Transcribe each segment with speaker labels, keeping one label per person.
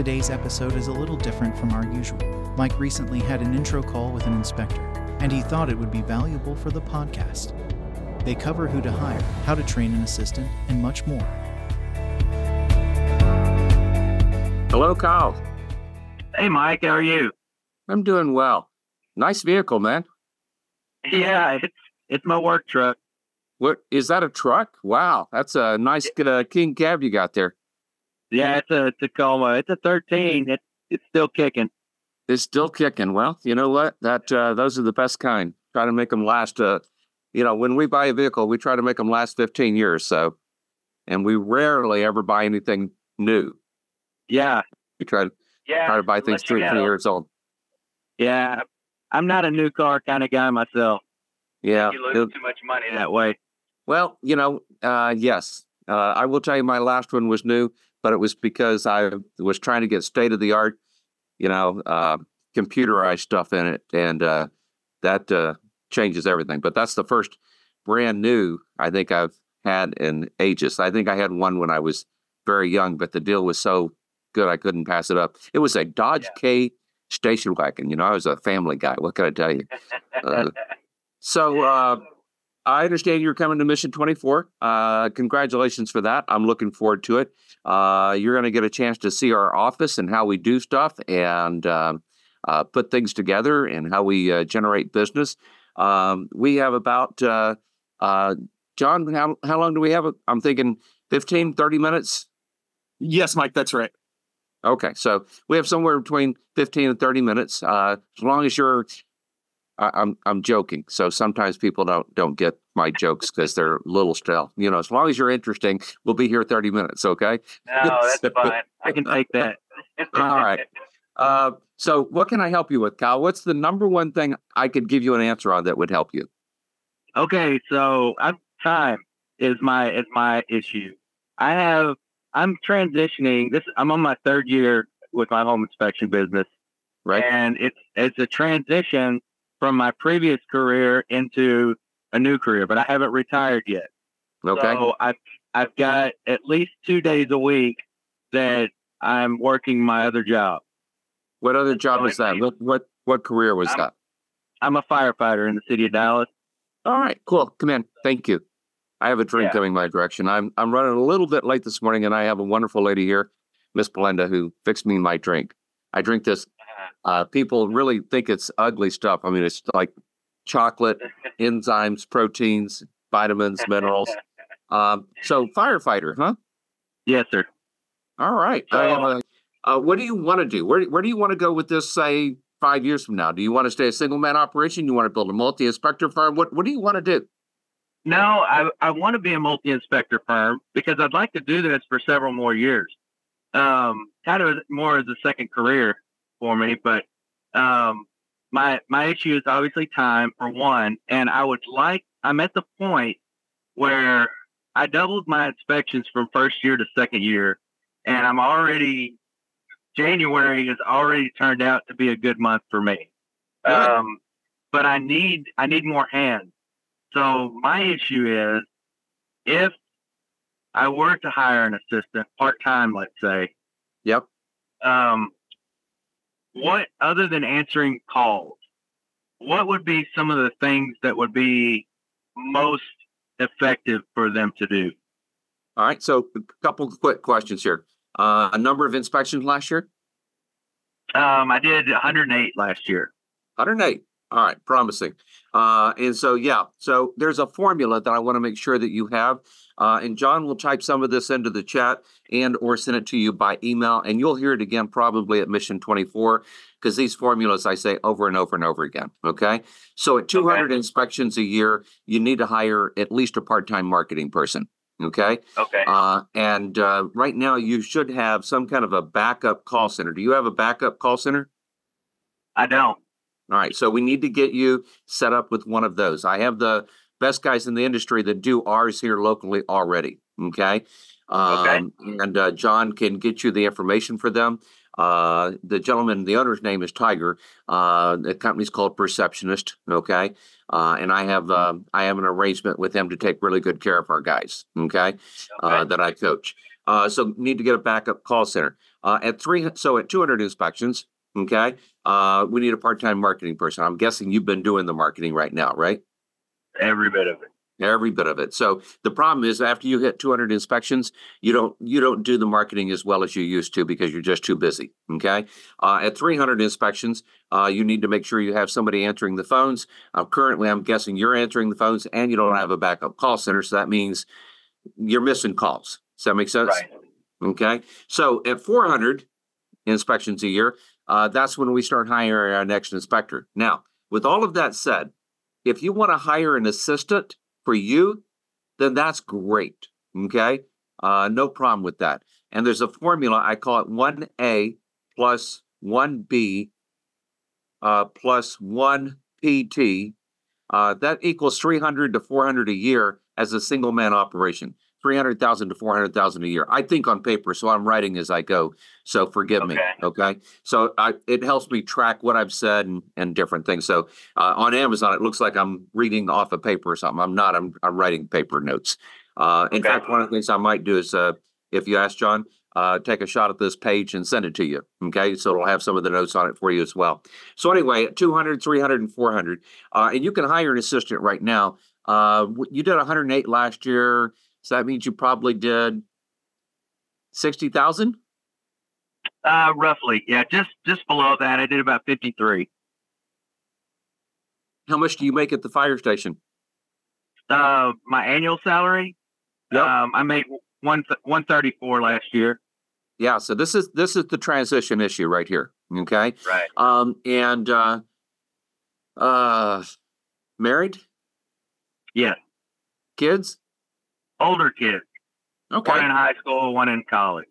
Speaker 1: Today's episode is a little different from our usual. Mike recently had an intro call with an inspector, and he thought it would be valuable for the podcast. They cover who to hire, how to train an assistant, and much more.
Speaker 2: Hello, Kyle.
Speaker 3: Hey, Mike, how are you?
Speaker 2: I'm doing well. Nice vehicle, man.
Speaker 3: Yeah, it's it's my work truck.
Speaker 2: What is that? A truck? Wow, that's a nice uh, king cab you got there.
Speaker 3: Yeah, it's a Tacoma. It's a 13. It, it's still kicking.
Speaker 2: It's still kicking. Well, you know what? That uh, those are the best kind. Try to make them last. Uh, you know, when we buy a vehicle, we try to make them last 15 years. So, and we rarely ever buy anything new.
Speaker 3: Yeah,
Speaker 2: We try to
Speaker 3: yeah.
Speaker 2: try to buy things
Speaker 3: let
Speaker 2: two or three
Speaker 3: know.
Speaker 2: years old.
Speaker 3: Yeah, I'm not a new car kind of guy myself.
Speaker 2: Yeah.
Speaker 3: You lose too much money that way.
Speaker 2: Well, you know, uh, yes, uh, I will tell you, my last one was new, but it was because I was trying to get state of the art, you know, uh, computerized stuff in it, and uh, that uh, changes everything. But that's the first brand new I think I've had in ages. I think I had one when I was very young, but the deal was so good I couldn't pass it up. It was a Dodge K station wagon. You know, I was a family guy. What can I tell you? Uh, so. I understand you're coming to Mission 24. Uh, congratulations for that. I'm looking forward to it. Uh, you're going to get a chance to see our office and how we do stuff and um, uh, put things together and how we uh, generate business. Um, we have about, uh, uh, John, how, how long do we have? I'm thinking 15, 30 minutes.
Speaker 4: Yes, Mike, that's right.
Speaker 2: Okay, so we have somewhere between 15 and 30 minutes. Uh, as long as you're, I, I'm I'm joking. So sometimes people don't don't get my jokes because they're a little stale. You know, as long as you're interesting, we'll be here 30 minutes. Okay.
Speaker 3: No, that's fine. I can take that.
Speaker 2: All right. Uh, so what can I help you with, Kyle? What's the number one thing I could give you an answer on that would help you?
Speaker 3: Okay, so I'm time is my is my issue. I have I'm transitioning. This I'm on my third year with my home inspection business.
Speaker 2: Right.
Speaker 3: and it's it's a transition from my previous career into a new career, but I haven't retired yet.
Speaker 2: Okay.
Speaker 3: So I've I've got at least two days a week that I'm working my other job.
Speaker 2: what other job is that? What what what career was
Speaker 3: I'm-
Speaker 2: that?
Speaker 3: I'm a firefighter in the city of Dallas.
Speaker 2: All right, cool. Come in. Thank you. I have a drink
Speaker 3: Yeah.
Speaker 2: coming my direction. I'm I'm running a little bit late this morning, and I have a wonderful lady here, Miss Belinda, who fixed me my drink. I drink this. Uh, people really think it's ugly stuff. I mean, it's like chocolate, enzymes, proteins, vitamins, minerals. Um, so firefighter, huh?
Speaker 3: Yes, sir.
Speaker 2: All right.
Speaker 3: So-
Speaker 2: Uh, uh, what do you want to do? Where where do you want to go with this? Say five years from now. Do you want to stay a single man operation? You want to build a multi inspector firm? What what do you want to do?
Speaker 3: No, I I want to be a multi inspector firm because I'd like to do this for several more years. Um, kind of more as a second career for me, but um, my my issue is obviously time for one, and I would like I'm at the point where I doubled my inspections from first year to second year, and I'm already January has already turned out to be a good month for me. Um, but I need I need more hands. So my issue is if I were to hire an assistant part time, let's say,
Speaker 2: Yep.
Speaker 3: um, what other than answering calls, what would be some of the things that would be most effective for them to do?
Speaker 2: All right. So a couple quick questions here. Uh, a number of inspections last year.
Speaker 3: Um, I did 108 last year.
Speaker 2: 108. All right, promising. Uh, and so, yeah, so there's a formula that I want to make sure that you have. Uh, and John will type some of this into the chat and or send it to you by email. And you'll hear it again probably at Mission 24 because these formulas I say over and over and over again. Okay. So at 200 okay. inspections a year, you need to hire at least a part-time marketing person. Okay.
Speaker 3: Okay.
Speaker 2: Uh, and uh, right now, you should have some kind of a backup call center. Do you have a backup call center?
Speaker 3: I don't.
Speaker 2: All right. So we need to get you set up with one of those. I have the best guys in the industry that do ours here locally already. Okay. Um, okay. And uh, John can get you the information for them. Uh, the gentleman, the owner's name is Tiger. Uh, the company's called Perceptionist. Okay, uh, and I have uh, I have an arrangement with him to take really good care of our guys. Okay, uh, okay. that I coach. Uh, so need to get a backup call center at three. So at 200 inspections. Okay, we need a part-time marketing person. I'm guessing you've been doing the marketing right now, right?
Speaker 3: Every bit of it.
Speaker 2: Every bit of it. So the problem is after you hit 200 inspections you don't you don't do the marketing as well as you used to because you're just too busy okay? Uh, at 300 inspections uh, you need to make sure you have somebody answering the phones. Uh, currently i'm guessing you're answering the phones and you don't have a backup call center so that means you're missing calls. Does that make sense?
Speaker 3: Right.
Speaker 2: okay? So at 400 inspections a year uh, that's when we start hiring our next inspector now with all of that said if you want to hire an assistant for you, then that's great. Okay. Uh, no problem with that. And there's a formula, I call it 1A plus 1B uh, plus 1 PT. Uh, that equals 300 to 400 a year as a single man operation. 300,000 to 400,000 a year. I think on paper, so I'm writing as I go. So forgive okay. me. Okay. So I, it helps me track what I've said and, and different things. So uh, on Amazon, it looks like I'm reading off a paper or something. I'm not. I'm, I'm writing paper notes. Uh, in okay. fact, one of the things I might do is uh, if you ask John, uh, take a shot at this page and send it to you. Okay. So it'll have some of the notes on it for you as well. So anyway, 200, 300, and 400. Uh, and you can hire an assistant right now. Uh, you did 108 last year. So that means you probably did sixty thousand.
Speaker 3: Uh, roughly, yeah, just just below that. I did about fifty three.
Speaker 2: How much do you make at the fire station?
Speaker 3: Uh, my annual salary.
Speaker 2: Yep.
Speaker 3: Um, I made one one thirty four last year.
Speaker 2: Yeah, so this is this is the transition issue right here. Okay.
Speaker 3: Right.
Speaker 2: Um, and uh, uh, married.
Speaker 3: Yeah.
Speaker 2: Kids
Speaker 3: older kids.
Speaker 2: Okay.
Speaker 3: One in high school, one in college.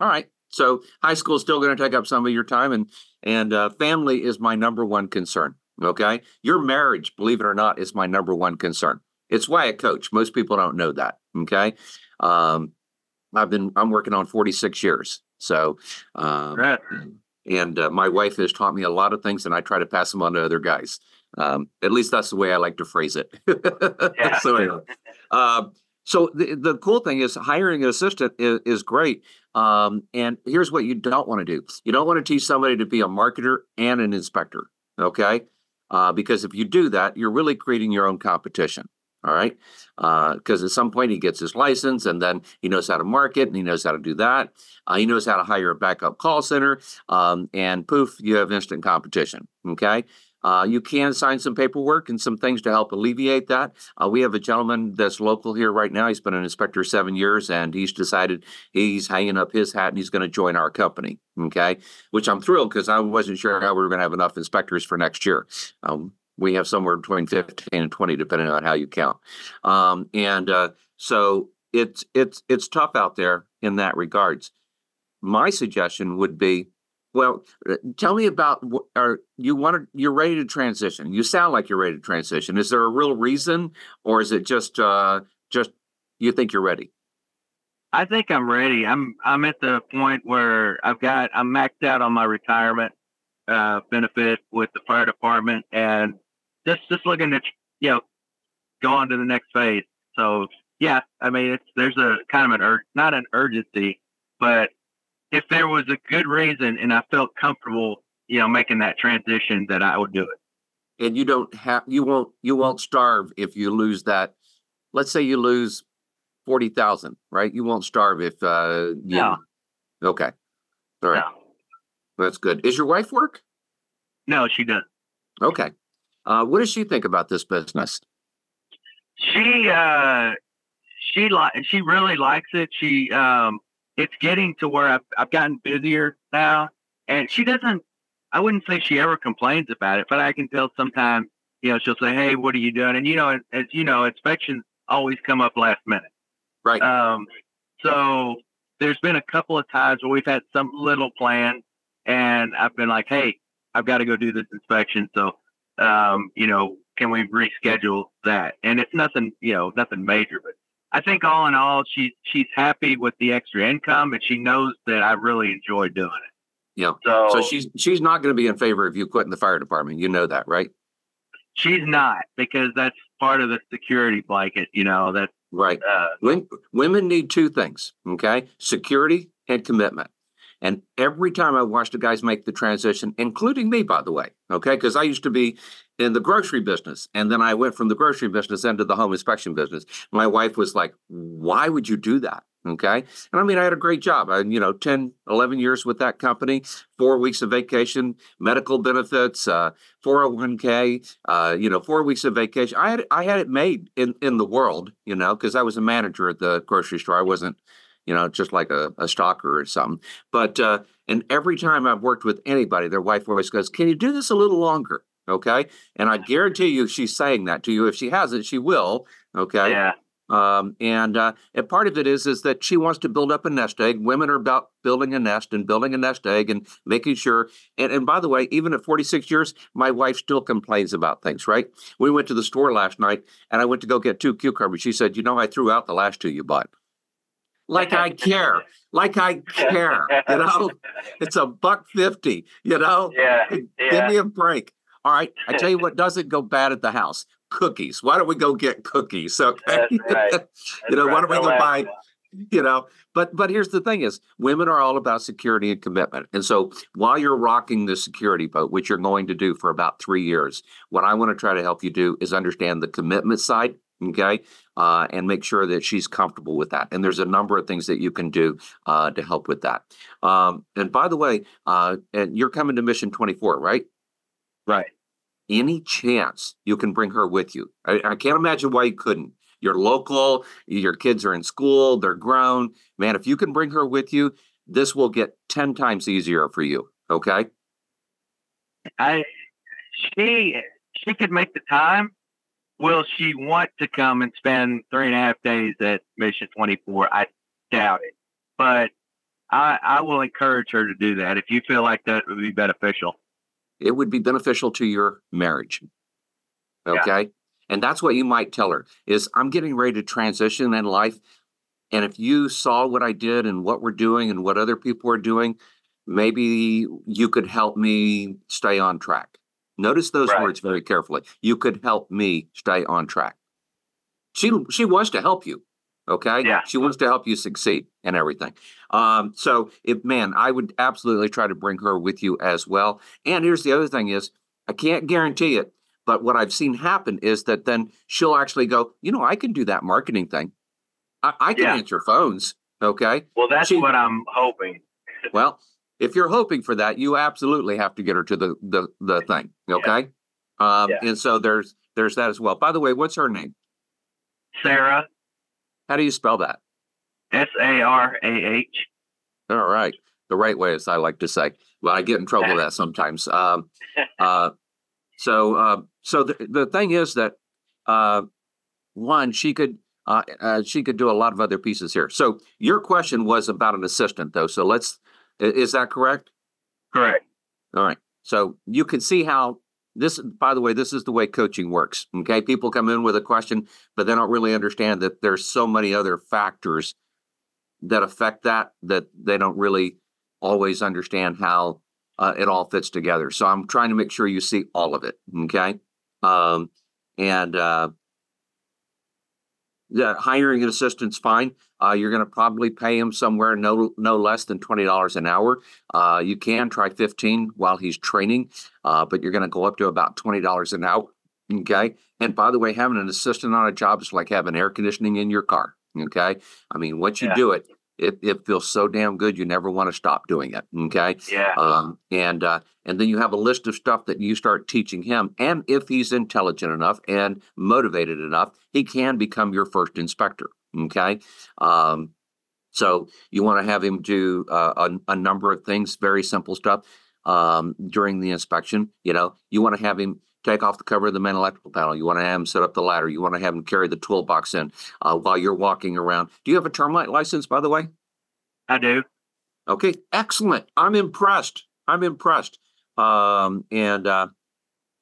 Speaker 2: All right. So high school is still going to take up some of your time, and and uh, family is my number one concern. Okay, your marriage, believe it or not, is my number one concern. It's why I coach. Most people don't know that. Okay, um, I've been I'm working on 46 years. So, um,
Speaker 3: right.
Speaker 2: and uh, my wife has taught me a lot of things, and I try to pass them on to other guys. Um, at least that's the way I like to phrase it.
Speaker 3: yeah.
Speaker 2: so, anyway, uh, so the, the cool thing is hiring an assistant is, is great. Um, and here's what you don't want to do. You don't want to teach somebody to be a marketer and an inspector. Okay. Uh, because if you do that, you're really creating your own competition. All right. Because uh, at some point he gets his license and then he knows how to market and he knows how to do that. Uh, he knows how to hire a backup call center. Um, and poof, you have instant competition. Okay. Uh, you can sign some paperwork and some things to help alleviate that. Uh, we have a gentleman that's local here right now. He's been an inspector seven years, and he's decided he's hanging up his hat and he's going to join our company. Okay, which I'm thrilled because I wasn't sure how we were going to have enough inspectors for next year. Um, we have somewhere between 15 and 20, depending on how you count. Um, and uh, so it's it's it's tough out there in that regards. My suggestion would be well, uh, tell me about are you want to you're ready to transition. You sound like you're ready to transition. Is there a real reason or is it just uh just you think you're ready?
Speaker 3: I think I'm ready. I'm I'm at the point where I've got I'm maxed out on my retirement uh benefit with the fire department and just just looking at you know go on to the next phase. So yeah, I mean it's there's a kind of an ur- not an urgency, but if there was a good reason and I felt comfortable, you know, making that transition, that I would do it.
Speaker 2: And you don't have you won't you won't starve if you lose that. Let's say you lose forty thousand, right? You won't starve if uh
Speaker 3: you,
Speaker 2: Okay. All right. That's good. Is your wife work?
Speaker 3: No, she doesn't.
Speaker 2: Okay. Uh, what does she think about this business?
Speaker 3: She uh she like she really likes it. She um it's getting to where I've I've gotten busier now and she doesn't I wouldn't say she ever complains about it, but I can tell sometimes, you know, she'll say, Hey, what are you doing? And you know, as you know, inspections always come up last minute.
Speaker 2: Right.
Speaker 3: Um so there's been a couple of times where we've had some little plan and I've been like, Hey, I've got to go do this inspection. So um, you know, can we reschedule that? And it's nothing, you know, nothing major, but I think all in all, she's she's happy with the extra income, and she knows that I really enjoy doing it.
Speaker 2: Yeah.
Speaker 3: So,
Speaker 2: So she's she's not going to be in favor of you quitting the fire department. You know that, right?
Speaker 3: she's not because that's part of the security blanket. You know that
Speaker 2: Right.
Speaker 3: uh,
Speaker 2: Wom- Women need two things, okay? Security and commitment. And every time I watch the guys make the transition, including me, by the way, okay, because I used to be in the grocery business and then I went from the grocery business into the home inspection business. My wife was like, why would you do that? Okay. And I mean, I had a great job. I, you know, 10, 11 years with that company, four weeks of vacation, medical benefits, uh, 401k, uh, you know, four weeks of vacation. I had, I had it made in, in the world, you know, because I was a manager at the grocery store. I wasn't, you know, just like a, a stalker or something. But, uh, and every time I've worked with anybody, their wife always goes, Can you do this a little longer? Okay. And I guarantee you she's saying that to you. If she hasn't, she will. Okay.
Speaker 3: yeah,
Speaker 2: Um, and, uh, and part of it is is that she wants to build up a nest egg. Women are about building a nest and building a nest egg and making sure. And, and by the way, even at 46 years, my wife still complains about things. Right? We went to the store last night, and I went to go get two cucumbers. She said, "You know, I threw out the last two you bought." Like I care. Like I care. You know, it's a buck fifty. You know,
Speaker 3: yeah,
Speaker 2: Give me a break. All right. I tell you what doesn't go bad at the house. Cookies. Why don't we go get cookies? Okay.
Speaker 3: That's right.
Speaker 2: you know, why don't we
Speaker 3: That's
Speaker 2: go
Speaker 3: right.
Speaker 2: buy, you know, but but here's the thing is women are all about security and commitment. And so while you're rocking the security boat, which you're going to do for about three years, what I want to try to help you do is understand the commitment side. Okay. Uh, and make sure that she's comfortable with that. And there's a number of things that you can do uh, to help with that. Um, and by the way, uh, and you're coming to Mission 24, right?
Speaker 3: Right.
Speaker 2: any chance you can bring her with you. I, I can't imagine why you couldn't. You're local, your kids are in school, they're grown. Man, if you can bring her with you, this will get 10 times easier for you. Okay.
Speaker 3: I she she could make the time. Will she want to come and spend three and a half days at Mission Twenty Four? I doubt it, but I I will encourage her to do that if you feel like that would be beneficial.
Speaker 2: It would be beneficial to your marriage.
Speaker 3: Yeah.
Speaker 2: Okay. And that's what you might tell her is I'm getting ready to transition in life. And if you saw what I did and what we're doing and what other people are doing, maybe you could help me stay on track. Notice those
Speaker 3: Right.
Speaker 2: words very carefully. You could help me stay on track. She she wants to help you. Okay.
Speaker 3: Yeah.
Speaker 2: She wants to help you succeed and everything. Um, so if man, I would absolutely try to bring her with you as well. And here's the other thing is I can't guarantee it, but what I've seen happen is that then she'll actually go, you know, I can do that marketing thing. I, I can
Speaker 3: Yeah.
Speaker 2: answer phones. Okay.
Speaker 3: Well, that's
Speaker 2: She-
Speaker 3: what I'm hoping.
Speaker 2: Well, if you're hoping for that, you absolutely have to get her to the the the thing. Okay. Um,
Speaker 3: Yeah.
Speaker 2: and so there's there's that as well. By the way, what's her name?
Speaker 3: Sarah
Speaker 2: How do you spell that?
Speaker 3: S A R A H.
Speaker 2: All right. The right way, as I like to say. Well, I get in trouble with that sometimes. Um, uh, so, uh, so the, the thing is that uh, one, she could uh, uh, she could do a lot of other pieces here. So, your question was about an assistant, though. So, let's is that correct?
Speaker 3: Correct.
Speaker 2: All right. So you can see how this, by the way, this is the way coaching works. Okay. People come in with a question, but they don't really understand that there's so many other factors that affect that that they don't really always understand how uh, it all fits together. So I'm trying to make sure you see all of it. Okay. Um, and uh, yeah, hiring an assistant's fine. Uh, you're going to probably pay him somewhere no no less than twenty dollars an hour. Uh, you can try 15 while he's training, uh, but you're going to go up to about $20 an hour. Okay. And by the way, having an assistant on a job is like having air conditioning in your car. Okay. I mean, once you
Speaker 3: Yeah.
Speaker 2: do it, it, it feels so damn good. You never want to stop doing it. Okay.
Speaker 3: Yeah.
Speaker 2: Um, and uh, and then you have a list of stuff that you start teaching him. And if he's intelligent enough and motivated enough, he can become your first inspector. Okay. Um, so you want to have him do uh, a, a number of things, very simple stuff um, during the inspection. You know, you want to have him take off the cover of the main electrical panel. You want to have him set up the ladder. You want to have him carry the toolbox in uh, while you're walking around. Do you have a termite license, by the way?
Speaker 3: I do.
Speaker 2: Okay, excellent. I'm impressed. I'm impressed. Um, and uh,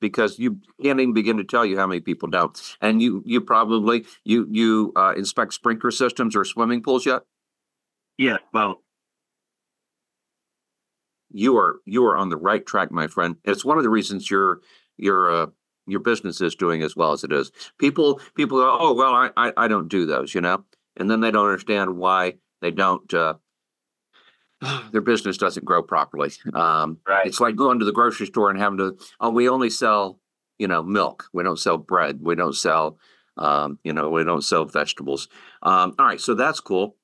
Speaker 2: because you can't even begin to tell you how many people don't. And you you probably you you uh, inspect sprinkler systems or swimming pools yet?
Speaker 3: Yeah, well,
Speaker 2: You are you are on the right track, my friend. It's one of the reasons your your uh, your business is doing as well as it is. People people go, oh well, I I, I don't do those, you know, and then they don't understand why they don't. Uh, their business doesn't grow properly. Um,
Speaker 3: Right.
Speaker 2: It's like going to the grocery store and having to, oh, we only sell, you know, milk. We don't sell bread. We don't sell, um, you know, we don't sell vegetables. Um, all right, so that's cool.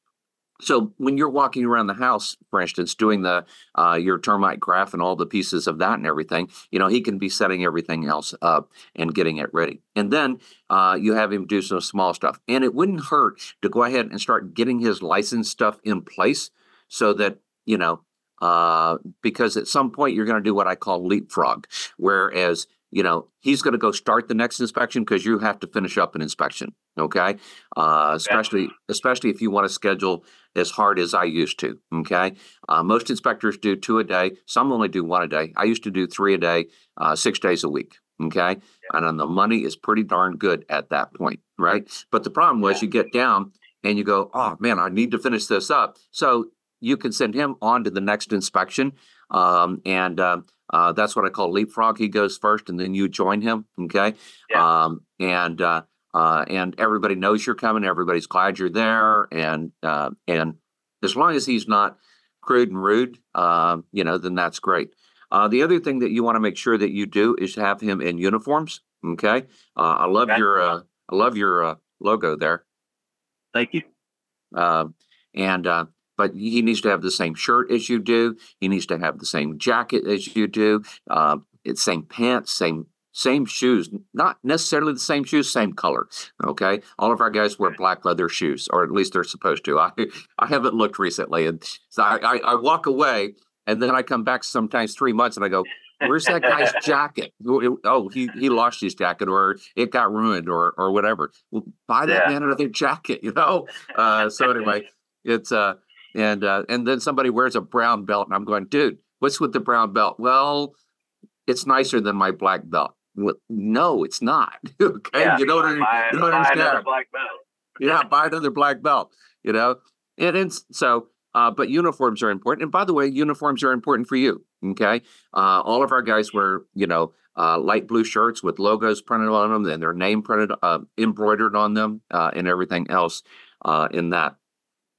Speaker 2: So when you're walking around the house, for instance, doing the uh, your termite graph and all the pieces of that and everything, you know, he can be setting everything else up and getting it ready. And then uh, you have him do some small stuff. And it wouldn't hurt to go ahead and start getting his license stuff in place so that you know uh, because at some point you're going to do what I call leapfrog, whereas you know he's going to go start the next inspection because you have to finish up an inspection. Okay, uh, especially especially if you want to schedule as hard as I used to. Okay, uh, most inspectors do two a day. Some only do one a day. I used to do three a day, uh, six days a week. Okay, and then the money is pretty darn good at that point, right? But the problem was you get down and you go, oh man, I need to finish this up. So you can send him on to the next inspection. Um, and uh, uh, that's what I call leapfrog. He goes first, and then you join him. Okay.
Speaker 3: Yeah.
Speaker 2: Um, and uh, uh, and everybody knows you're coming. Everybody's glad you're there. And uh, and as long as he's not crude and rude, uh, you know, then that's great. Uh, the other thing that you want to make sure that you do is have him in uniforms. Okay. Uh, I love
Speaker 3: Okay.
Speaker 2: your uh, I love your uh, logo there.
Speaker 3: Thank you.
Speaker 2: Uh, and uh, but he needs to have the same shirt as you do. He needs to have the same jacket as you do. Uh, it's same pants, same same shoes. Not necessarily the same shoes, same color. Okay, all of our guys wear black leather shoes, or at least they're supposed to. I I haven't looked recently, and so I, I, I walk away, and then I come back sometimes three months, and I go. Where's that guy's jacket? Oh, he he lost his jacket, or it got ruined, or or whatever. Well, buy that
Speaker 3: Yeah.
Speaker 2: man another jacket, you know. Uh, so anyway, it's uh and uh and then somebody wears a brown belt and i'm going dude what's with the brown belt? Well it's nicer than my black belt. Well, no it's not okay?
Speaker 3: Yeah,
Speaker 2: you don't,
Speaker 3: buy-
Speaker 2: you don't
Speaker 3: buy another black belt.
Speaker 2: yeah buy another black belt you know? And it's so uh, but uniforms are important. And by the way uniforms are important for you okay? Uh, all of our guys wear you know uh, light blue shirts with logos printed on them and their name printed uh, embroidered on them uh, and everything else uh, in that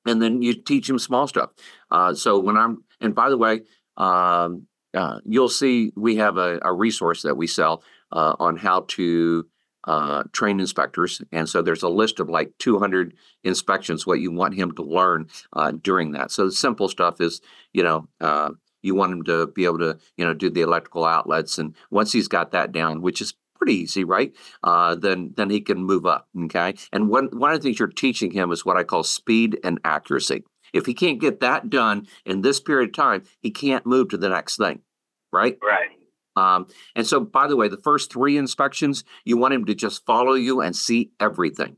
Speaker 2: and then you teach them small stuff. Uh, so when I'm, and by the way, um, uh, you'll see we have a, a resource that we sell uh, on how to uh, train inspectors, and so there's a list of like 200 inspections what you want him to learn uh, during that. So the simple stuff is, you know. Uh, you want him to be able to, you know, do the electrical outlets, and once he's got that down, which is pretty easy, right? Uh, then then he can move up. Okay. And one one of the things you're teaching him is what I call speed and accuracy. If he can't get that done in this period of time, he can't move to the next thing, right?
Speaker 3: Right.
Speaker 2: Um, and so, by the way, the first three inspections, you want him to just follow you and see everything.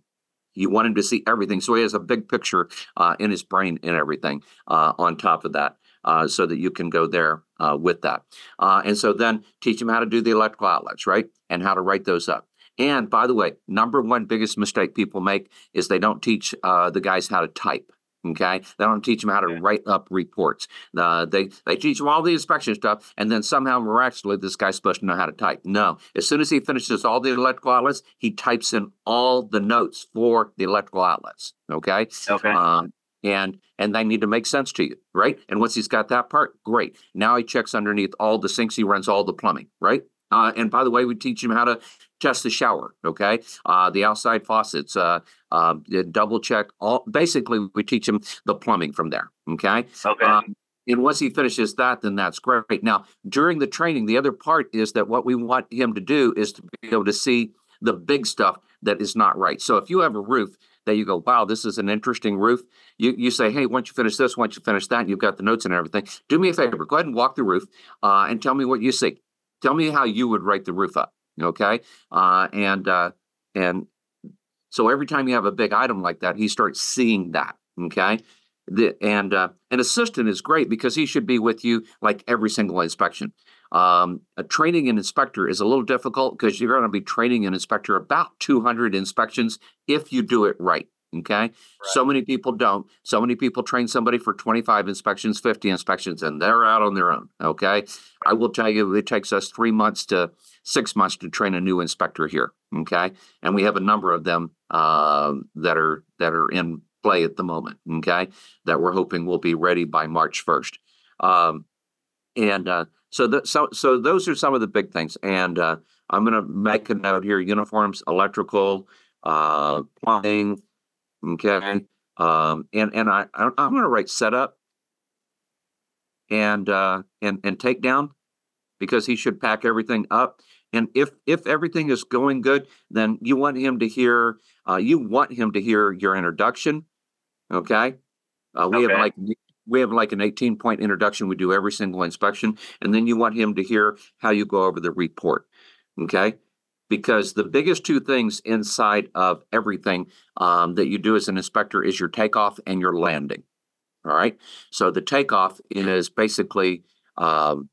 Speaker 2: You want him to see everything, so he has a big picture uh, in his brain and everything uh, on top of that, uh, so that you can go there uh, with that. Uh, and so then teach them how to do the electrical outlets, right, and how to write those up. And by the way, number one biggest mistake people make is they don't teach uh, the guys how to type. Okay, they don't teach them how to
Speaker 3: Okay.
Speaker 2: write up reports. Uh, they they teach them all the inspection stuff, and then somehow miraculously this guy's supposed to know how to type. No, as soon as he finishes all the electrical outlets, he types in all the notes for the electrical outlets. Okay,
Speaker 3: Okay.
Speaker 2: um, and and they need to make sense to you, right? And once he's got that part, great. Now he checks underneath all the sinks. He runs all the plumbing, right? Uh, and by the way, we teach him how to test the shower. Okay, uh, the outside faucets, uh, uh, double check all. Basically, we teach him the plumbing from there. Okay.
Speaker 3: Okay.
Speaker 2: Um, and once he finishes that, then that's great. Now, during the training, the other part is that what we want him to do is to be able to see the big stuff that is not right. So if you have a roof that you go, wow, this is an interesting roof, you, you say, hey, once you finish this, once you finish that, you've got the notes and everything, do me a favor, go ahead and walk the roof uh, and tell me what you see. Tell me how you would rate the roof up. Okay. Uh, and, uh, and so every time you have a big item like that, he starts seeing that. Okay. The, and uh, an assistant is great because he should be with you like every single inspection. Um, a training an inspector is a little difficult because you're going to be training an inspector about 200 inspections if you do it right. Okay. So many people don't. So many people train somebody for 25 inspections, 50 inspections, and they're out on their own. Okay. I will tell you, it takes us three months to six months to train a new inspector here. Okay. And we have a number of them uh, that are that are in play at the moment. Okay. That we're hoping will be ready by March 1st. Um, and uh, so, the, so, so those are some of the big things. And uh, I'm going to make a note here: uniforms, electrical, uh, plumbing. Okay, um, and and I I'm going to write setup and uh, and and take down because he should pack everything up. And if if everything is going good, then you want him to hear uh, you want him to hear your introduction. Okay, uh, we
Speaker 3: Okay.
Speaker 2: have like we have like an 18 point introduction. We do every single inspection and then you want him to hear how you go over the report okay? Because the biggest two things inside of everything um, that you do as an inspector is your takeoff and your landing all right? So the takeoff is basically um,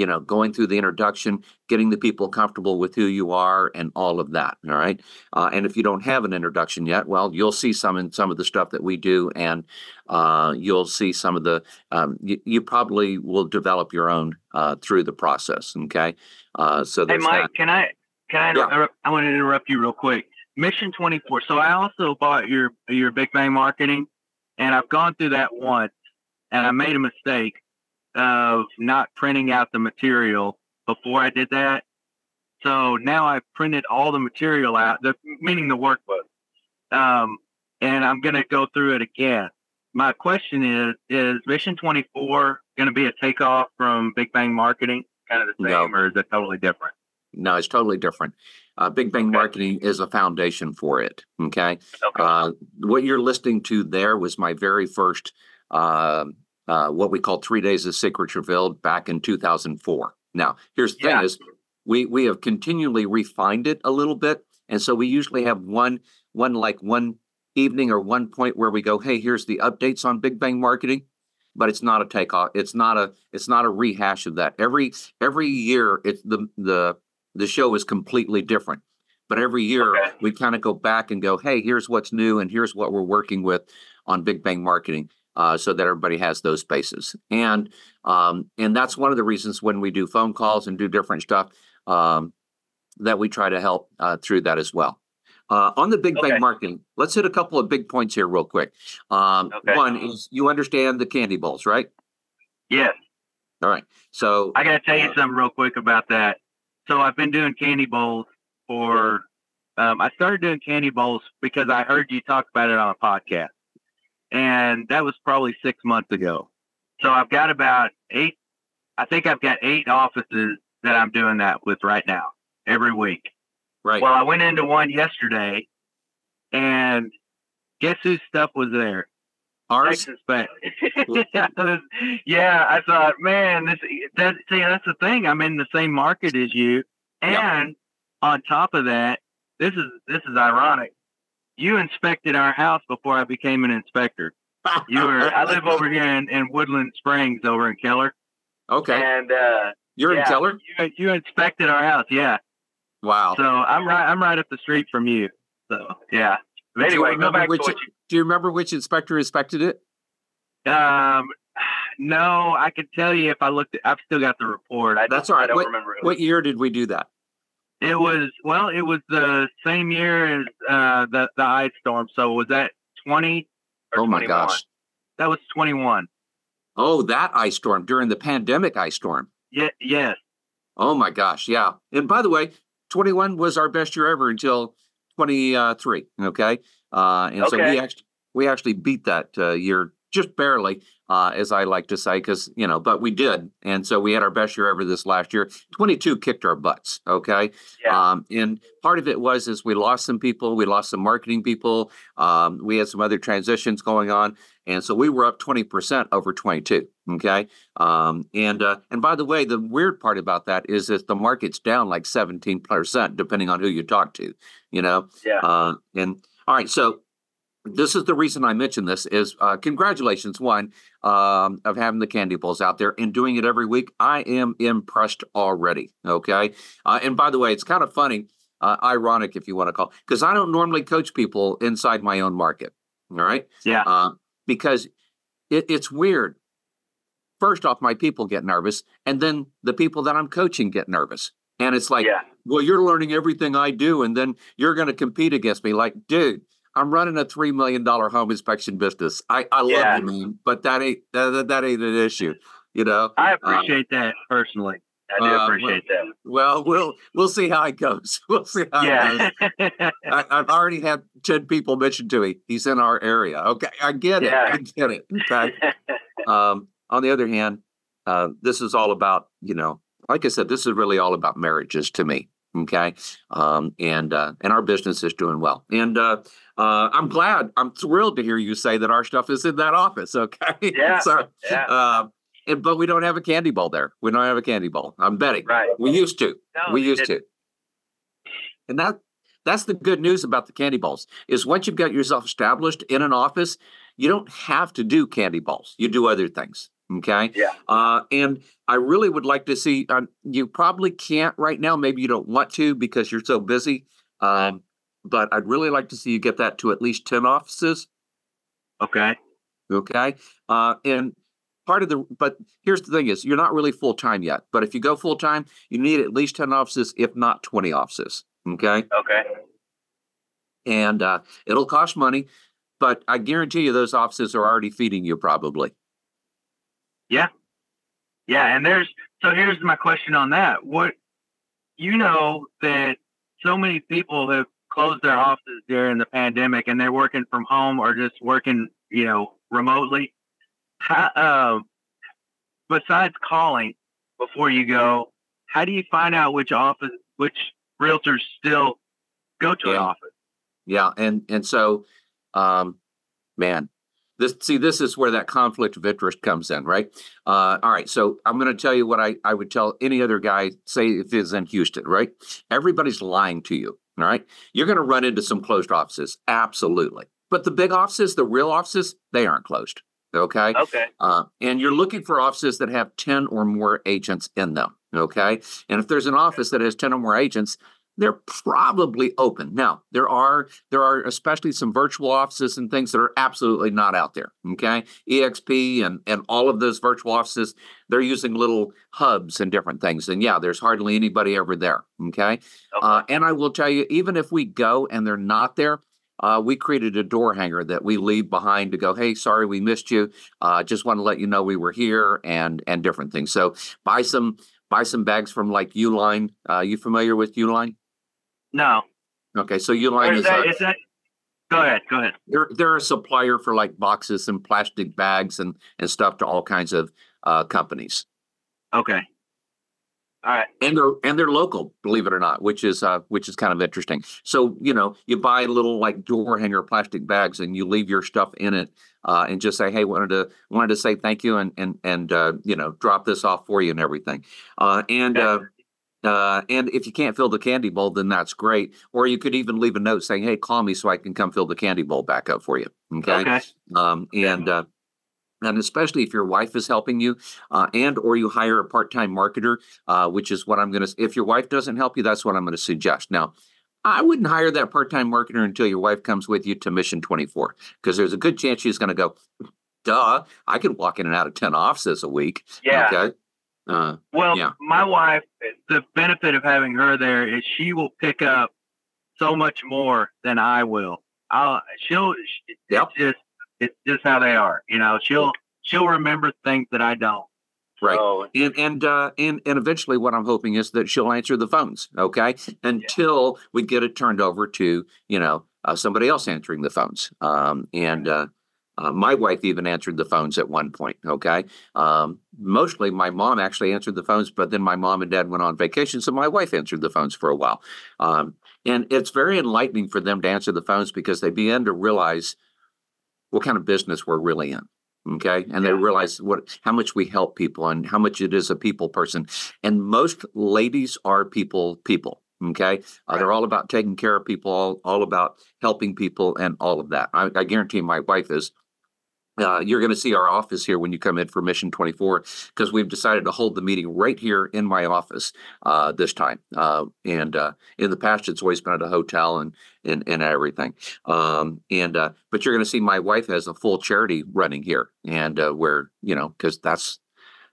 Speaker 2: you know going through the introduction getting the people comfortable with who you are and all of that all right uh, and if you don't have an introduction yet well you'll see some in some of the stuff that we do and uh, you'll see some of the um, you, you probably will develop your own uh, through the process okay uh, so
Speaker 3: Hey, Mike,
Speaker 2: that.
Speaker 3: can I can I
Speaker 2: Yeah.
Speaker 3: interrupt? I want to interrupt you real quick. Mission 24. So I also bought your your Big Bang Marketing, and I've gone through that once, and I made a mistake of not printing out the material before I did that. So now I've printed all the material out, the, meaning the workbook, um, and I'm going to go through it again. My question is: Is Mission 24 going to be a takeoff from Big Bang Marketing, kind of the
Speaker 2: No.
Speaker 3: same, or is it totally different?
Speaker 2: no it's totally different uh, big bang
Speaker 3: Okay.
Speaker 2: marketing is a foundation for it okay
Speaker 3: Okay.
Speaker 2: Uh, what you're listening to there was my very first, uh, uh, what we call Three Days of Secrets Revealed back in 2004. Now, here's the
Speaker 3: Yeah.
Speaker 2: thing: is we we have continually refined it a little bit, and so we usually have one one like one evening or one point where we go, "Hey, here's the updates on Big Bang Marketing." But it's not a takeoff. It's not a. It's not a rehash of that. Every every year, it's the the the show is completely different. But every year
Speaker 3: Okay.
Speaker 2: we kind of go back and go, hey, here's what's new and here's what we're working with on Big Bang Marketing, uh, so that everybody has those spaces. And um, and that's one of the reasons when we do phone calls and do different stuff um, that we try to help uh, through that as well. Uh, on the Big
Speaker 3: Okay.
Speaker 2: Bang Marketing, let's hit a couple of big points here real quick. Um,
Speaker 3: Okay.
Speaker 2: One is you understand the candy bowls, right?
Speaker 3: Yes.
Speaker 2: All right. So
Speaker 3: I got to tell you something real quick about that. So I've been doing candy bowls for. Um, I started doing candy bowls because I heard you talk about it on a podcast, and that was probably six months ago. So I've got about eight. I think I've got eight offices that I'm doing that with right now every week.
Speaker 2: right.
Speaker 3: Well, I went into one yesterday, and guess whose stuff was there?
Speaker 2: Ours.
Speaker 3: Yeah, I thought, man, this that see that's the thing. I'm in the same market as you, and on top of that, this is this is ironic. You inspected our house before I became an inspector. You were I live over here in, in Woodland Springs over in Keller,
Speaker 2: Okay.
Speaker 3: and uh,
Speaker 2: You're in Keller.
Speaker 3: you you inspected our house, yeah.
Speaker 2: Wow.
Speaker 3: So I'm right I'm right up the street from you. So yeah. But
Speaker 2: Do you
Speaker 3: anyway, go
Speaker 2: remember
Speaker 3: back to
Speaker 2: which- Do you remember which inspector inspected it?
Speaker 3: um. No, I could tell you if I looked. At, I've still got the report. I
Speaker 2: That's all right.
Speaker 3: I don't
Speaker 2: What-
Speaker 3: remember.
Speaker 2: What year did we do that?
Speaker 3: It was well, it was the same year as uh, the the ice storm. So was that twenty?
Speaker 2: Oh my
Speaker 3: 21?
Speaker 2: gosh.
Speaker 3: that was twenty one.
Speaker 2: Oh, that ice storm during the pandemic ice storm.
Speaker 3: Yeah, yes.
Speaker 2: Oh my gosh, yeah. And by the way, 21 was our best year ever until 23. Okay, uh, and so we actually we actually beat that uh, year just barely, uh, as I like to say, because you know, but we did, and so we had our best year ever this last year. 22 kicked our butts. Okay,
Speaker 3: Yeah.
Speaker 2: um, and part of it was is we lost some people, we lost some marketing people, um, we had some other transitions going on, and so we were up 20% over 22. Okay, um, and uh, and by the way, the weird part about that is that the market's down like 17% depending on who you talk to. You know,
Speaker 3: Yeah.
Speaker 2: uh, and all right, so this is the reason I mention this is uh, congratulations one um, of having the candy bowls out there and doing it every week. I am impressed already. Okay, uh, and by the way, it's kind of funny, uh, ironic if you want to call, because I don't normally coach people inside my own market. All right,
Speaker 3: Yeah.
Speaker 2: uh, because it, it's weird. First off, my people get nervous, and then the people that I'm coaching get nervous, and it's like
Speaker 3: yeah.
Speaker 2: well, you're learning everything I do, and then you're going to compete against me. Like, dude, I'm running a three million dollar home inspection business. I, I love
Speaker 3: Yeah.
Speaker 2: you, man, but that ain't that, that- ain't an issue. You know.
Speaker 3: I appreciate that personally. I do
Speaker 2: uh,
Speaker 3: appreciate that.
Speaker 2: Well, we'll we'll see how it goes. We'll see how it goes. I, I've already had ten people mention to me he's in our area. Okay, I get it.
Speaker 3: Yeah.
Speaker 2: I get it. Okay. um, on the other hand, uh, this is all about you know, like I said, this is really all about marriages to me. Okay, um, and uh, and our business is doing well, and uh, uh, I'm glad. I'm thrilled to hear you say that our stuff is in that office. Okay,
Speaker 3: Yeah.
Speaker 2: so,
Speaker 3: yeah.
Speaker 2: uh, and but we don't have a candy bowl there. We don't have a candy bowl. I'm betting.
Speaker 3: right.
Speaker 2: We used to.
Speaker 3: No,
Speaker 2: we used
Speaker 3: didn't.
Speaker 2: to. And that that's the good news about the candy balls is once you've got yourself established in an office, you don't have to do candy balls. You do other things. Okay.
Speaker 3: Yeah.
Speaker 2: Uh, and I really would like to see. Um, you probably can't right now. Maybe you don't want to because you're so busy. Um, but I'd really like to see you get that to at least ten offices.
Speaker 3: Okay.
Speaker 2: Okay. Uh, and part of the, but here's the thing is you're not really full time yet. But if you go full time, you need at least 10 offices, if not 20 offices. Okay.
Speaker 3: Okay.
Speaker 2: And uh, it'll cost money, but I guarantee you those offices are already feeding you probably.
Speaker 3: Yeah, Yeah. and there's so here's my question on that. What you know that so many people have closed their offices during the pandemic and they're working from home or just working, you know, remotely. How, uh, besides calling before you go, how do you find out which office, which realtors still go to an office?
Speaker 2: Yeah. And, and so, um, man, this, see, this is where that conflict of interest comes in, right? Uh, all right. So I'm going to tell you what I, I would tell any other guy, say if it's in Houston, right? Everybody's lying to you. All right. You're going to run into some closed offices. Absolutely. But the big offices, the real offices, they aren't closed. Okay.
Speaker 3: Okay.
Speaker 2: Uh, and you're looking for offices that have 10 or more agents in them. Okay. And if there's an office that has 10 or more agents, they're probably open. Now, there are there are especially some virtual offices and things that are absolutely not out there. Okay. EXP and and all of those virtual offices, they're using little hubs and different things. And yeah, there's hardly anybody ever there. Okay.
Speaker 3: Okay.
Speaker 2: Uh, and I will tell you, even if we go and they're not there, uh, we created a door hanger that we leave behind to go, hey, sorry we missed you. Uh, just want to let you know we were here and and different things. So buy some buy some bags from like Uline. Uh, you familiar with Uline?
Speaker 3: No.
Speaker 2: Okay, so Uline
Speaker 3: is
Speaker 2: is
Speaker 3: that,
Speaker 2: a,
Speaker 3: is that, go ahead. Go ahead.
Speaker 2: they're they're a supplier for like boxes and plastic bags and and stuff to all kinds of uh, companies.
Speaker 3: Okay. All right.
Speaker 2: and they're and they're local, believe it or not, which is uh which is kind of interesting. So you know, you buy little like door hanger plastic bags, and you leave your stuff in it, uh, and just say, "Hey, wanted to wanted to say thank you," and and and uh, you know, drop this off for you and everything. Uh, and uh, uh, and if you can't fill the candy bowl, then that's great. Or you could even leave a note saying, "Hey, call me so I can come fill the candy bowl back up for you." Okay.
Speaker 3: Okay.
Speaker 2: Um, and uh, and especially if your wife is helping you, uh, and or you hire a part-time marketer, uh, which is what I'm going to. If your wife doesn't help you, that's what I'm going to suggest. Now, I wouldn't hire that part-time marketer until your wife comes with you to Mission 24, because there's a good chance she's going to go. Duh! I can walk in and out of ten offices a week.
Speaker 3: Yeah.
Speaker 2: Okay. Uh,
Speaker 3: Well,
Speaker 2: Yeah.
Speaker 3: my wife, the benefit of having her there is she will pick up so much more than I will. I'll, she'll, she,
Speaker 2: Yep.
Speaker 3: it's just, it's just how they are. You know, she'll, she'll remember things that I don't.
Speaker 2: Right.
Speaker 3: So,
Speaker 2: and and uh, and and eventually, what I'm hoping is that she'll answer the phones. Okay, until we get it turned over to you know uh, somebody else answering the phones. Um, and uh, uh, my wife even answered the phones at one point. Okay, um, mostly my mom actually answered the phones, but then my mom and dad went on vacation, so my wife answered the phones for a while. Um, and it's very enlightening for them to answer the phones because they begin to realize what kind of business we're really in okay and they realize what how much we help people and how much it is a people person and most ladies are people people okay uh, they're all about taking care of people all, all about helping people and all of that i, I guarantee my wife is uh, you're going to see our office here when you come in for Mission 24 because we've decided to hold the meeting right here in my office uh, this time. Uh, and uh, in the past, it's always been at a hotel and and, and everything. Um, and uh, but you're going to see my wife has a full charity running here, and uh, where you know because that's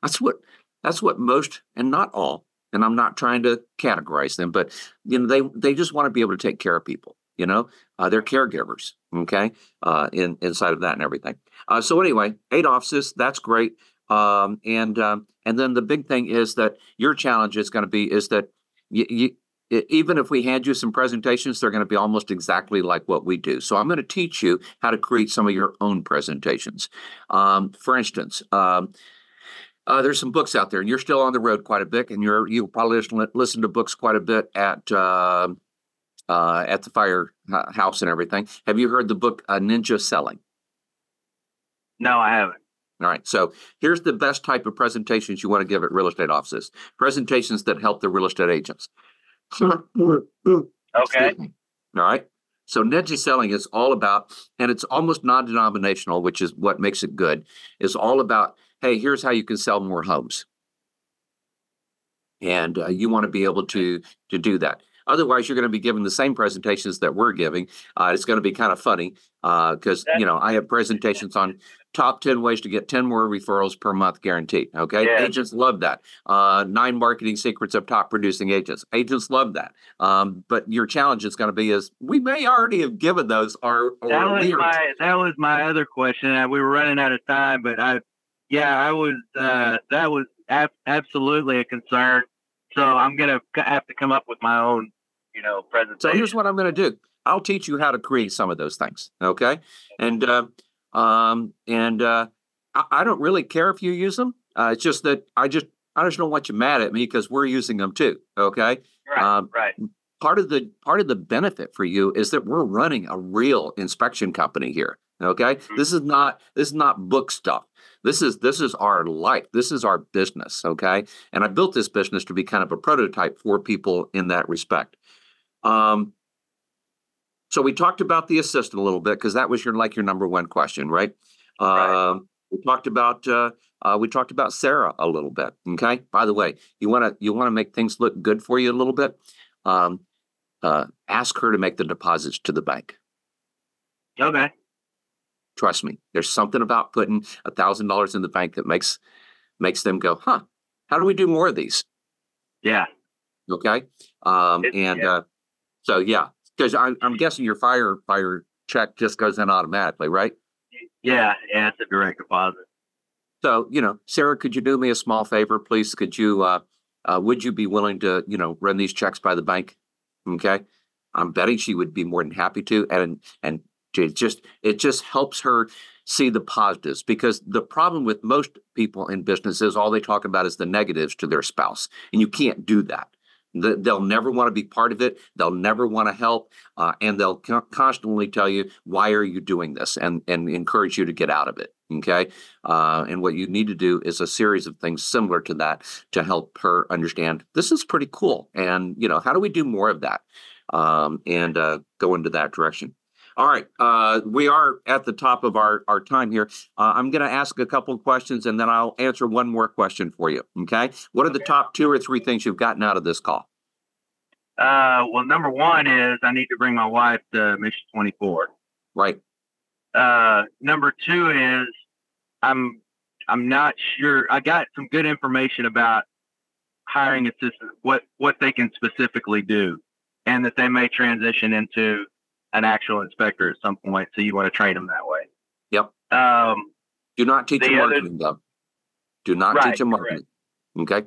Speaker 2: that's what that's what most and not all. And I'm not trying to categorize them, but you know they they just want to be able to take care of people. You know, uh, they're caregivers. Okay, uh, in inside of that and everything. Uh, so anyway, eight offices. That's great. Um, and um, and then the big thing is that your challenge is going to be is that you, even if we hand you some presentations, they're going to be almost exactly like what we do. So I'm going to teach you how to create some of your own presentations. Um, for instance. Um, uh, there's some books out there, and you're still on the road quite a bit, and you're you probably listen, to books quite a bit at uh, uh, at the firehouse and everything. Have you heard the book uh, Ninja Selling?
Speaker 3: no, I haven't.
Speaker 2: All right. So here's the best type of presentations you want to give at real estate offices. Presentations that help the real estate agents.
Speaker 3: Okay.
Speaker 2: All right. So ninja selling is all about, and it's almost non-denominational, which is what makes it good. Is all about, hey, here's how you can sell more homes, and uh, you want to be able to to do that. Otherwise, you're going to be giving the same presentations that we're giving. Uh, it's going to be kind of funny because you know I have presentations on top 10 ways to get 10 more referrals per month guaranteed. Okay.
Speaker 3: Yeah.
Speaker 2: Agents love that. Uh, nine marketing secrets of top producing agents. Agents love that. Um, but your challenge is going to be is we may already have given those or, or
Speaker 3: That was my that was my other question. Uh, We were running out of time, but I, yeah, I was. Uh, that was ab- absolutely a concern. So I'm gonna have to come up with my own, you know, presentation.
Speaker 2: So here's what I'm going to do. I'll teach you how to create some of those things. Okay. And, uh, um, and, uh, I, I don't really care if you use them. Uh, it's just that I just, I just don't want you mad at me because we're using them too. Okay.
Speaker 3: right,
Speaker 2: um,
Speaker 3: right.
Speaker 2: part of the part of the benefit for you is that we're running a real inspection company here okay this is not this is not book stuff this is this is our life this is our business okay and i built this business to be kind of a prototype for people in that respect um so we talked about the assistant a little bit because that was your like your number one question right
Speaker 3: Right.
Speaker 2: um we talked about uh, uh, we talked about Sarah a little bit. Okay. By the way, you want to you want to make things look good for you a little bit. Um, uh, ask her to make the deposits to the bank.
Speaker 3: Okay.
Speaker 2: Trust me, there's something about putting a thousand dollars in the bank that makes makes them go, huh? How do we do more of these?
Speaker 3: Yeah.
Speaker 2: Okay. Um,
Speaker 3: It-
Speaker 2: and
Speaker 3: yeah.
Speaker 2: uh, so yeah, because I'm, I'm guessing your fire fire check just goes in automatically, right?
Speaker 3: Yeah. Yeah. It's a direct deposit.
Speaker 2: So, you know, Sarah, could you do me a small favor, please? Could you, uh, uh, would you be willing to, you know, run these checks by the bank? Okay. I'm betting she would be more than happy to. And, and it just, it just helps her see the positives because the problem with most people in business is all they talk about is the negatives to their spouse. And you can't do that. They'll never want to be part of it. They'll never want to help, uh, and they'll co- constantly tell you, "Why are you doing this?" and and encourage you to get out of it. Okay, uh, and what you need to do is a series of things similar to that to help her understand this is pretty cool. And, you know, how do we do more of that um, and uh, go into that direction? All right. Uh, we are at the top of our, our time here. Uh, I'm going to ask a couple of questions and then I'll answer one more question for you. Okay. What are the top two or three things you've gotten out of this call?
Speaker 3: Uh, well, number one is I need to bring my wife to Mission 24.
Speaker 2: Right.
Speaker 3: Uh, number two is I'm I'm not sure. I got some good information about hiring assistants, what what they can specifically do, and that they may transition into an actual inspector at some point. So you want to train them that way.
Speaker 2: Yep.
Speaker 3: Um,
Speaker 2: Do not teach
Speaker 3: The
Speaker 2: them
Speaker 3: other-
Speaker 2: marketing, though. Do not
Speaker 3: Right,
Speaker 2: teach them marketing. Okay.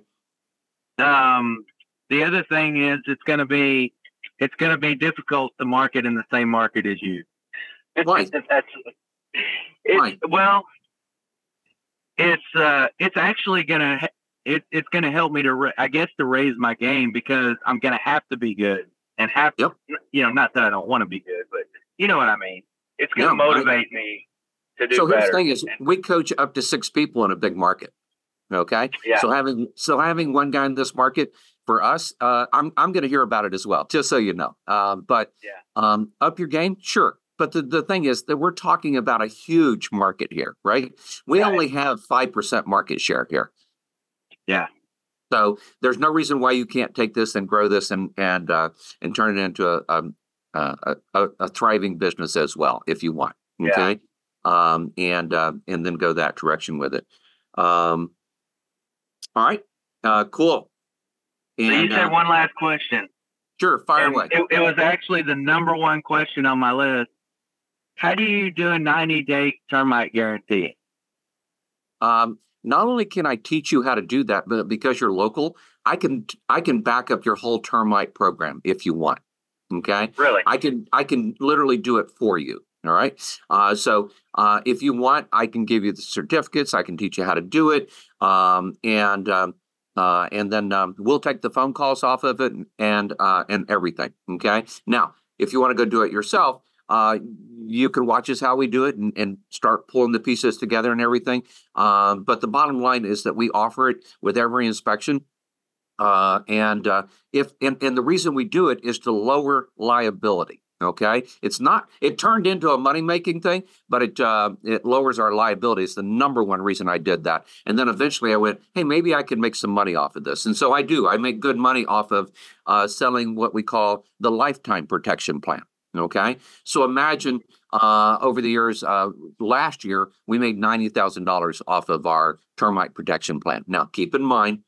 Speaker 3: Um, the other thing is it's going to be it's going to be difficult to market in the same market as you.
Speaker 2: Why?
Speaker 3: That's
Speaker 2: Why?
Speaker 3: well, it's uh, it's actually going to it, it's going to help me to I guess to raise my game because I'm going to have to be good and have
Speaker 2: Yep.
Speaker 3: you know not that I don't want to be good, but you know what I mean. It's going to
Speaker 2: Yeah, I-
Speaker 3: motivate me to do
Speaker 2: so here's the thing is we coach up to six people in a big market. Okay.
Speaker 3: Yeah.
Speaker 2: So having so having one guy in this market for us, uh, I'm I'm going to hear about it as well, just so you know. Um, but
Speaker 3: Yeah.
Speaker 2: um, up your game, sure. But the, the thing is that we're talking about a huge market here, right? We
Speaker 3: Right.
Speaker 2: only have five percent market share here.
Speaker 3: Yeah.
Speaker 2: So there's no reason why you can't take this and grow this and and uh, and turn it into a, um, a, a a thriving business as well if you want.
Speaker 3: Yeah.
Speaker 2: Okay. Um, and uh, and then go that direction with it. Um, all right. Uh, cool.
Speaker 3: So you said
Speaker 2: uh,
Speaker 3: one last question.
Speaker 2: sure, fire
Speaker 3: And
Speaker 2: away.
Speaker 3: It, it was actually the number one question on my list. How do you do a 90 day termite guarantee?
Speaker 2: Um, not only can I teach you how to do that, but because you're local, I can I can back up your whole termite program if you want. Okay.
Speaker 3: Really?
Speaker 2: I can I can literally do it for you. All right. Uh, so uh, if you want, I can give you the certificates. I can teach you how to do it, um, and um, uh, and then um, we'll take the phone calls off of it and uh, and everything. Okay. Now, if you want to go do it yourself, uh, you can watch us how we do it and, and start pulling the pieces together and everything. Um, but the bottom line is that we offer it with every inspection. Uh, and uh, if and, and the reason we do it is to lower liability. Okay, it's not. It turned into a money making thing, but it uh, it lowers our liability. It's the number one reason I did that. And then eventually I went, hey, maybe I can make some money off of this. And so I do. I make good money off of uh, selling what we call the lifetime protection plan. Okay, so imagine uh, over the years, uh, last year we made ninety thousand dollars off of our termite protection plan. Now, keep in mind,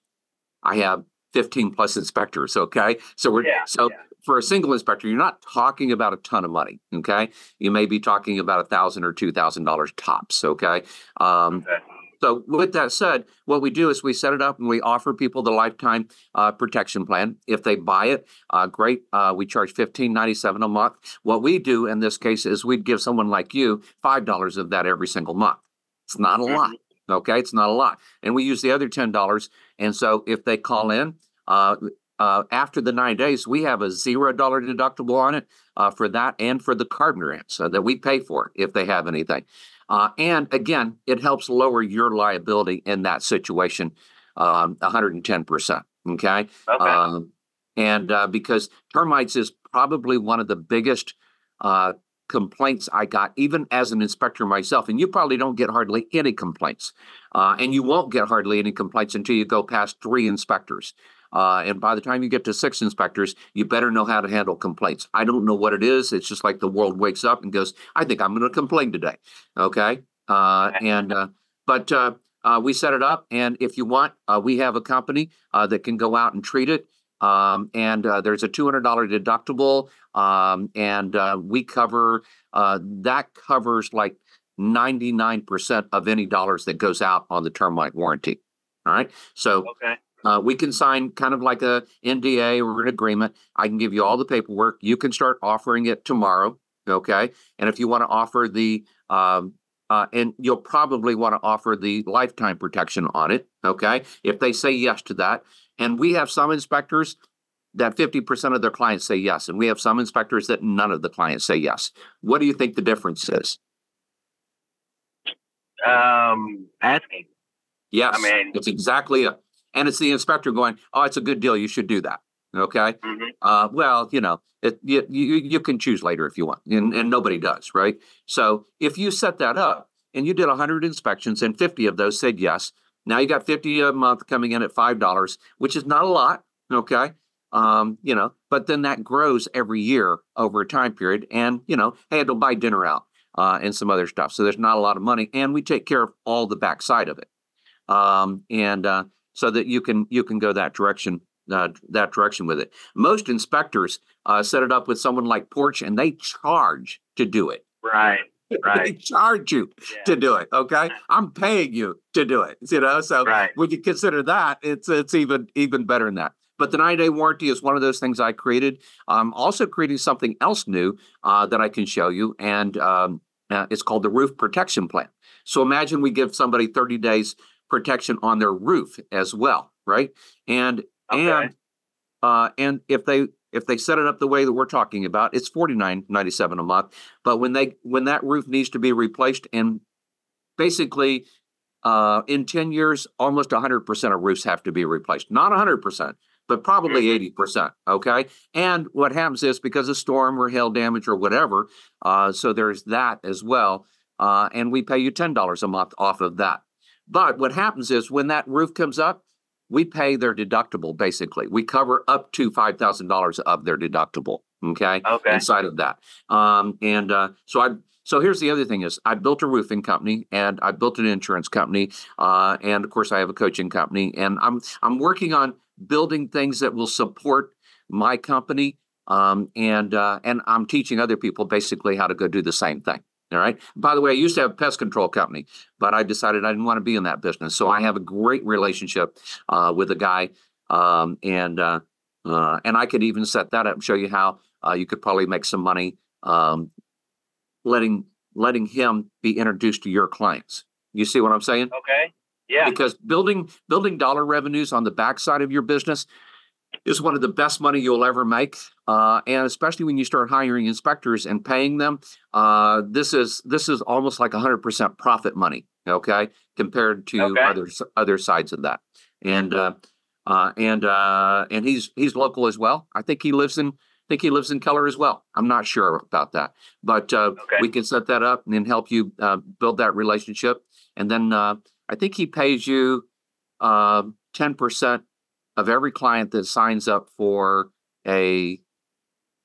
Speaker 2: I have fifteen plus inspectors. Okay, so we're
Speaker 3: Yeah,
Speaker 2: so
Speaker 3: yeah.
Speaker 2: for a single inspector, you're not talking about a ton of money. Okay, you may be talking about a thousand or two thousand dollars tops. Okay, um,
Speaker 3: Okay.
Speaker 2: So with that said, what we do is we set it up and we offer people the lifetime uh, protection plan. If they buy it, uh, great. Uh, we charge fifteen ninety seven a month. What we do in this case is we'd give someone like you five dollars of that every single month. It's not a lot. Okay, it's not a lot, and we use the other ten dollars. And so if they call in. Uh, uh, after the nine days, we have a zero dollar deductible on it uh, for that and for the carpenter ants uh, that we pay for if they have anything. Uh, and again, it helps lower your liability in that situation um, 110%. Okay.
Speaker 3: Okay.
Speaker 2: Um, and uh, because termites is probably one of the biggest uh, complaints I got, even as an inspector myself. And you probably don't get hardly any complaints. Uh, and you won't get hardly any complaints until you go past three inspectors. Uh, and by the time you get to six inspectors, you better know how to handle complaints. I don't know what it is. It's just like the world wakes up and goes, I think I'm going to complain today. Okay. Uh, and, uh, but, uh, uh, we set it up, and if you want, uh, we have a company uh, that can go out and treat it. Um, and uh, there's a $200 deductible, um, and uh, we cover uh, that covers like 99% of any dollars that goes out on the termite warranty. All right. So
Speaker 3: okay.
Speaker 2: Uh, we can sign kind of like a NDA or an agreement. I can give you all the paperwork. You can start offering it tomorrow. Okay. And if you want to offer the, um, uh, and you'll probably want to offer the lifetime protection on it. Okay. If they say yes to that. And we have some inspectors that 50% of their clients say yes. And we have some inspectors that none of the clients say yes. What do you think the difference is?
Speaker 3: Um, asking.
Speaker 2: Yes.
Speaker 3: mean-
Speaker 2: it's exactly it. And it's the inspector going, oh, it's a good deal. You should do that. Okay.
Speaker 3: Mhm.
Speaker 2: Uh, well, you know, it, you, you you can choose later if you want, and, and nobody does, right? So if you set that up and you did 100 inspections and 50 of those said yes, now you got 50 a month coming in at five dollars, which is not a lot, okay? Um, you know, but then that grows every year over a time period, and you know, hey, it'll buy dinner out uh, and some other stuff. So there's not a lot of money, and we take care of all the backside of it, um, and uh, so that you can you can go that direction uh, that direction with it. Most inspectors uh, set it up with someone like Porch, and they charge to do it.
Speaker 3: Right. Right.
Speaker 2: they charge you
Speaker 3: Yeah.
Speaker 2: to do it. Okay, I'm paying you to do it. You know, so
Speaker 3: Right.
Speaker 2: when you consider that, it's it's even even better than that. But the 90 day warranty is one of those things I created. I'm also creating something else new uh, that I can show you, and um, uh, it's called the roof protection plan. So imagine we give somebody 30 days protection on their roof as well, right? And
Speaker 3: Okay.
Speaker 2: and uh, and if they if they set it up the way that we're talking about, it's forty nine ninety seven a month. But when they when that roof needs to be replaced, and basically uh, in ten years, almost hundred percent of roofs have to be replaced. Not hundred percent, but probably eighty percent. Okay. And what happens is because of storm or hail damage or whatever, uh, so there's that as well. Uh, and we pay you ten dollars a month off of that. But what happens is when that roof comes up, we pay their deductible basically. We cover up to five thousand dollars of their deductible. Okay.
Speaker 3: Okay.
Speaker 2: Inside of that. Um, and uh, so I so here's the other thing is I built a roofing company and I built an insurance company. Uh, and of course I have a coaching company and I'm I'm working on building things that will support my company. Um, and uh, and I'm teaching other people basically how to go do the same thing. All right. By the way, I used to have a pest control company, but I decided I didn't want to be in that business. So I have a great relationship uh, with a guy, um, and uh, uh, and I could even set that up and show you how uh, you could probably make some money um, letting letting him be introduced to your clients. You see what I'm saying?
Speaker 3: Okay. Yeah.
Speaker 2: Because building building dollar revenues on the backside of your business is one of the best money you'll ever make, uh, and especially when you start hiring inspectors and paying them, uh, this is this is almost like 100% profit money. Okay, compared to
Speaker 3: Okay.
Speaker 2: other other sides of that, and uh, uh, and uh, and he's he's local as well. I think he lives in I think he lives in Keller as well. I'm not sure about that, but uh,
Speaker 3: Okay.
Speaker 2: we can set that up and then help you uh, build that relationship. And then uh, I think he pays you um, ten percent of every client that signs up for a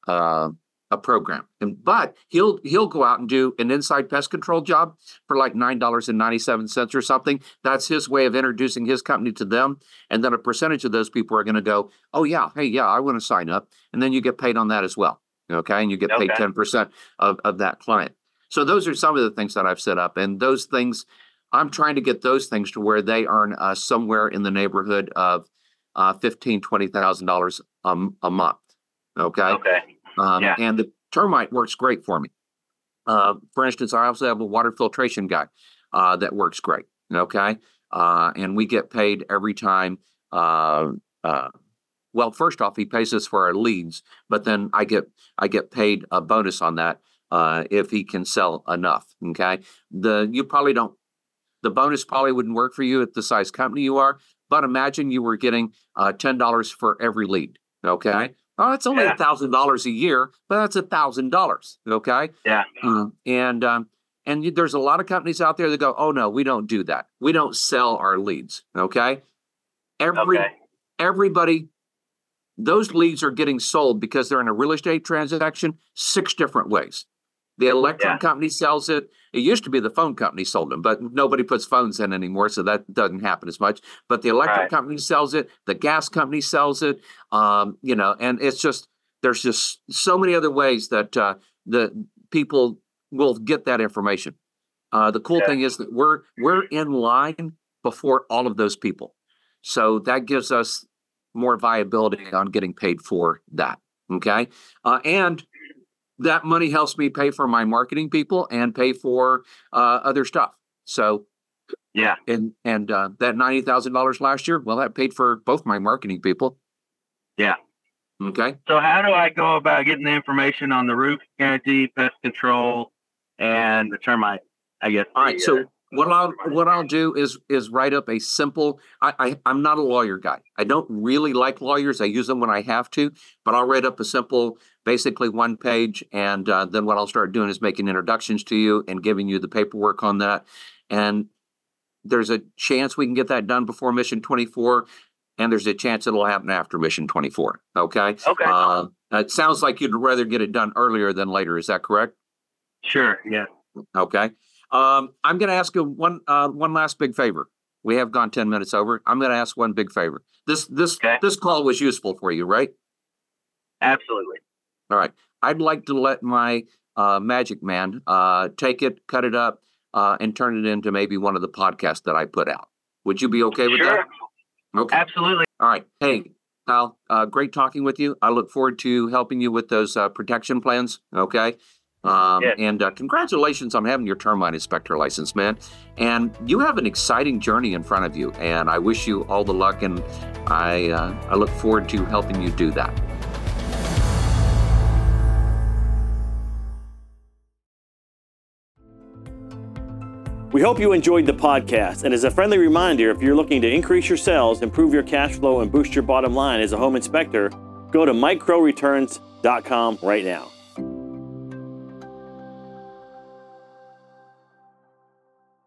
Speaker 2: uh, a program. And but he'll he'll go out and do an inside pest control job for like nine dollars and ninety seven cents or something. That's his way of introducing his company to them. And then a percentage of those people are going to go, oh yeah, hey yeah, I want to sign up. And then you get paid on that as well. Okay, and you get paid ten percent of of that client. So those are some of the things that I've set up, and those things. I'm trying to get those things to where they earn uh, somewhere in the neighborhood of uh, fifteen, twenty thousand dollars a month. Okay.
Speaker 3: Okay.
Speaker 2: Um,
Speaker 3: Yeah.
Speaker 2: And the termite works great for me. Uh, for instance, I also have a water filtration guy uh, that works great. Okay. Uh, and we get paid every time. Uh, uh, well, first off, he pays us for our leads, but then I get I get paid a bonus on that uh, if he can sell enough. Okay. The you probably don't. The bonus probably wouldn't work for you at the size company you are, but imagine you were getting uh, ten dollars for every lead. Okay. Oh, it's only a thousand dollars a year, but that's a thousand dollars. Okay.
Speaker 3: Yeah.
Speaker 2: Um, and um, and you, there's a lot of companies out there that go, oh no, we don't do that. We don't sell our leads. Okay. Every
Speaker 3: Okay.
Speaker 2: everybody, those leads are getting sold because they're in a real estate transaction six different ways. The electric
Speaker 3: Yeah.
Speaker 2: company sells it. It used to be the phone company sold them, but nobody puts phones in anymore, so that doesn't happen as much. But the electric
Speaker 3: Right.
Speaker 2: company sells it. The gas company sells it. Um, you know, and it's just there's just so many other ways that uh, the people will get that information. Uh, the cool
Speaker 3: Yeah.
Speaker 2: thing is that we're we're in line before all of those people, so that gives us more viability on getting paid for that. Okay, uh, and that money helps me pay for my marketing people and pay for uh, other stuff. So
Speaker 3: Yeah.
Speaker 2: and and uh, that ninety thousand dollars last year, well, that paid for both my marketing people.
Speaker 3: Yeah.
Speaker 2: Okay.
Speaker 3: So how do I go about getting the information on the roof guarantee, pest control, and the termite? I guess.
Speaker 2: All right. So what I'll what I'll do is is write up a simple. I, I I'm not a lawyer guy. I don't really like lawyers. I use them when I have to, but I'll write up a simple, basically one page, and uh, then what I'll start doing is making introductions to you and giving you the paperwork on that. And there's a chance we can get that done before Mission 24, and there's a chance it'll happen after Mission 24. Okay.
Speaker 3: okay.
Speaker 2: Uh, it sounds like you'd rather get it done earlier than later. Is that correct?
Speaker 3: sure. Yeah.
Speaker 2: Okay. Um, I'm going to ask you one uh, one last big favor. We have gone ten minutes over. I'm going to ask one big favor. This this
Speaker 3: Okay.
Speaker 2: this call was useful for you, right?
Speaker 3: Absolutely.
Speaker 2: All right. I'd like to let my uh, Magic Man, uh, take it, cut it up, uh, and turn it into maybe one of the podcasts that I put out. Would you be okay with
Speaker 3: Sure.
Speaker 2: that? Okay.
Speaker 3: Absolutely.
Speaker 2: All right. Hey, Kyle, uh, great talking with you. I look forward to helping you with those uh, protection plans. Okay. Um,
Speaker 3: Yes.
Speaker 2: And uh, congratulations on having your termite inspector license, man. And you have an exciting journey in front of you. And I wish you all the luck. And I, uh, I look forward to helping you do that.
Speaker 5: We hope you enjoyed the podcast. And as a friendly reminder, if you're looking to increase your sales, improve your cash flow, and boost your bottom line as a home inspector, go to mikecrowreturns.com right now.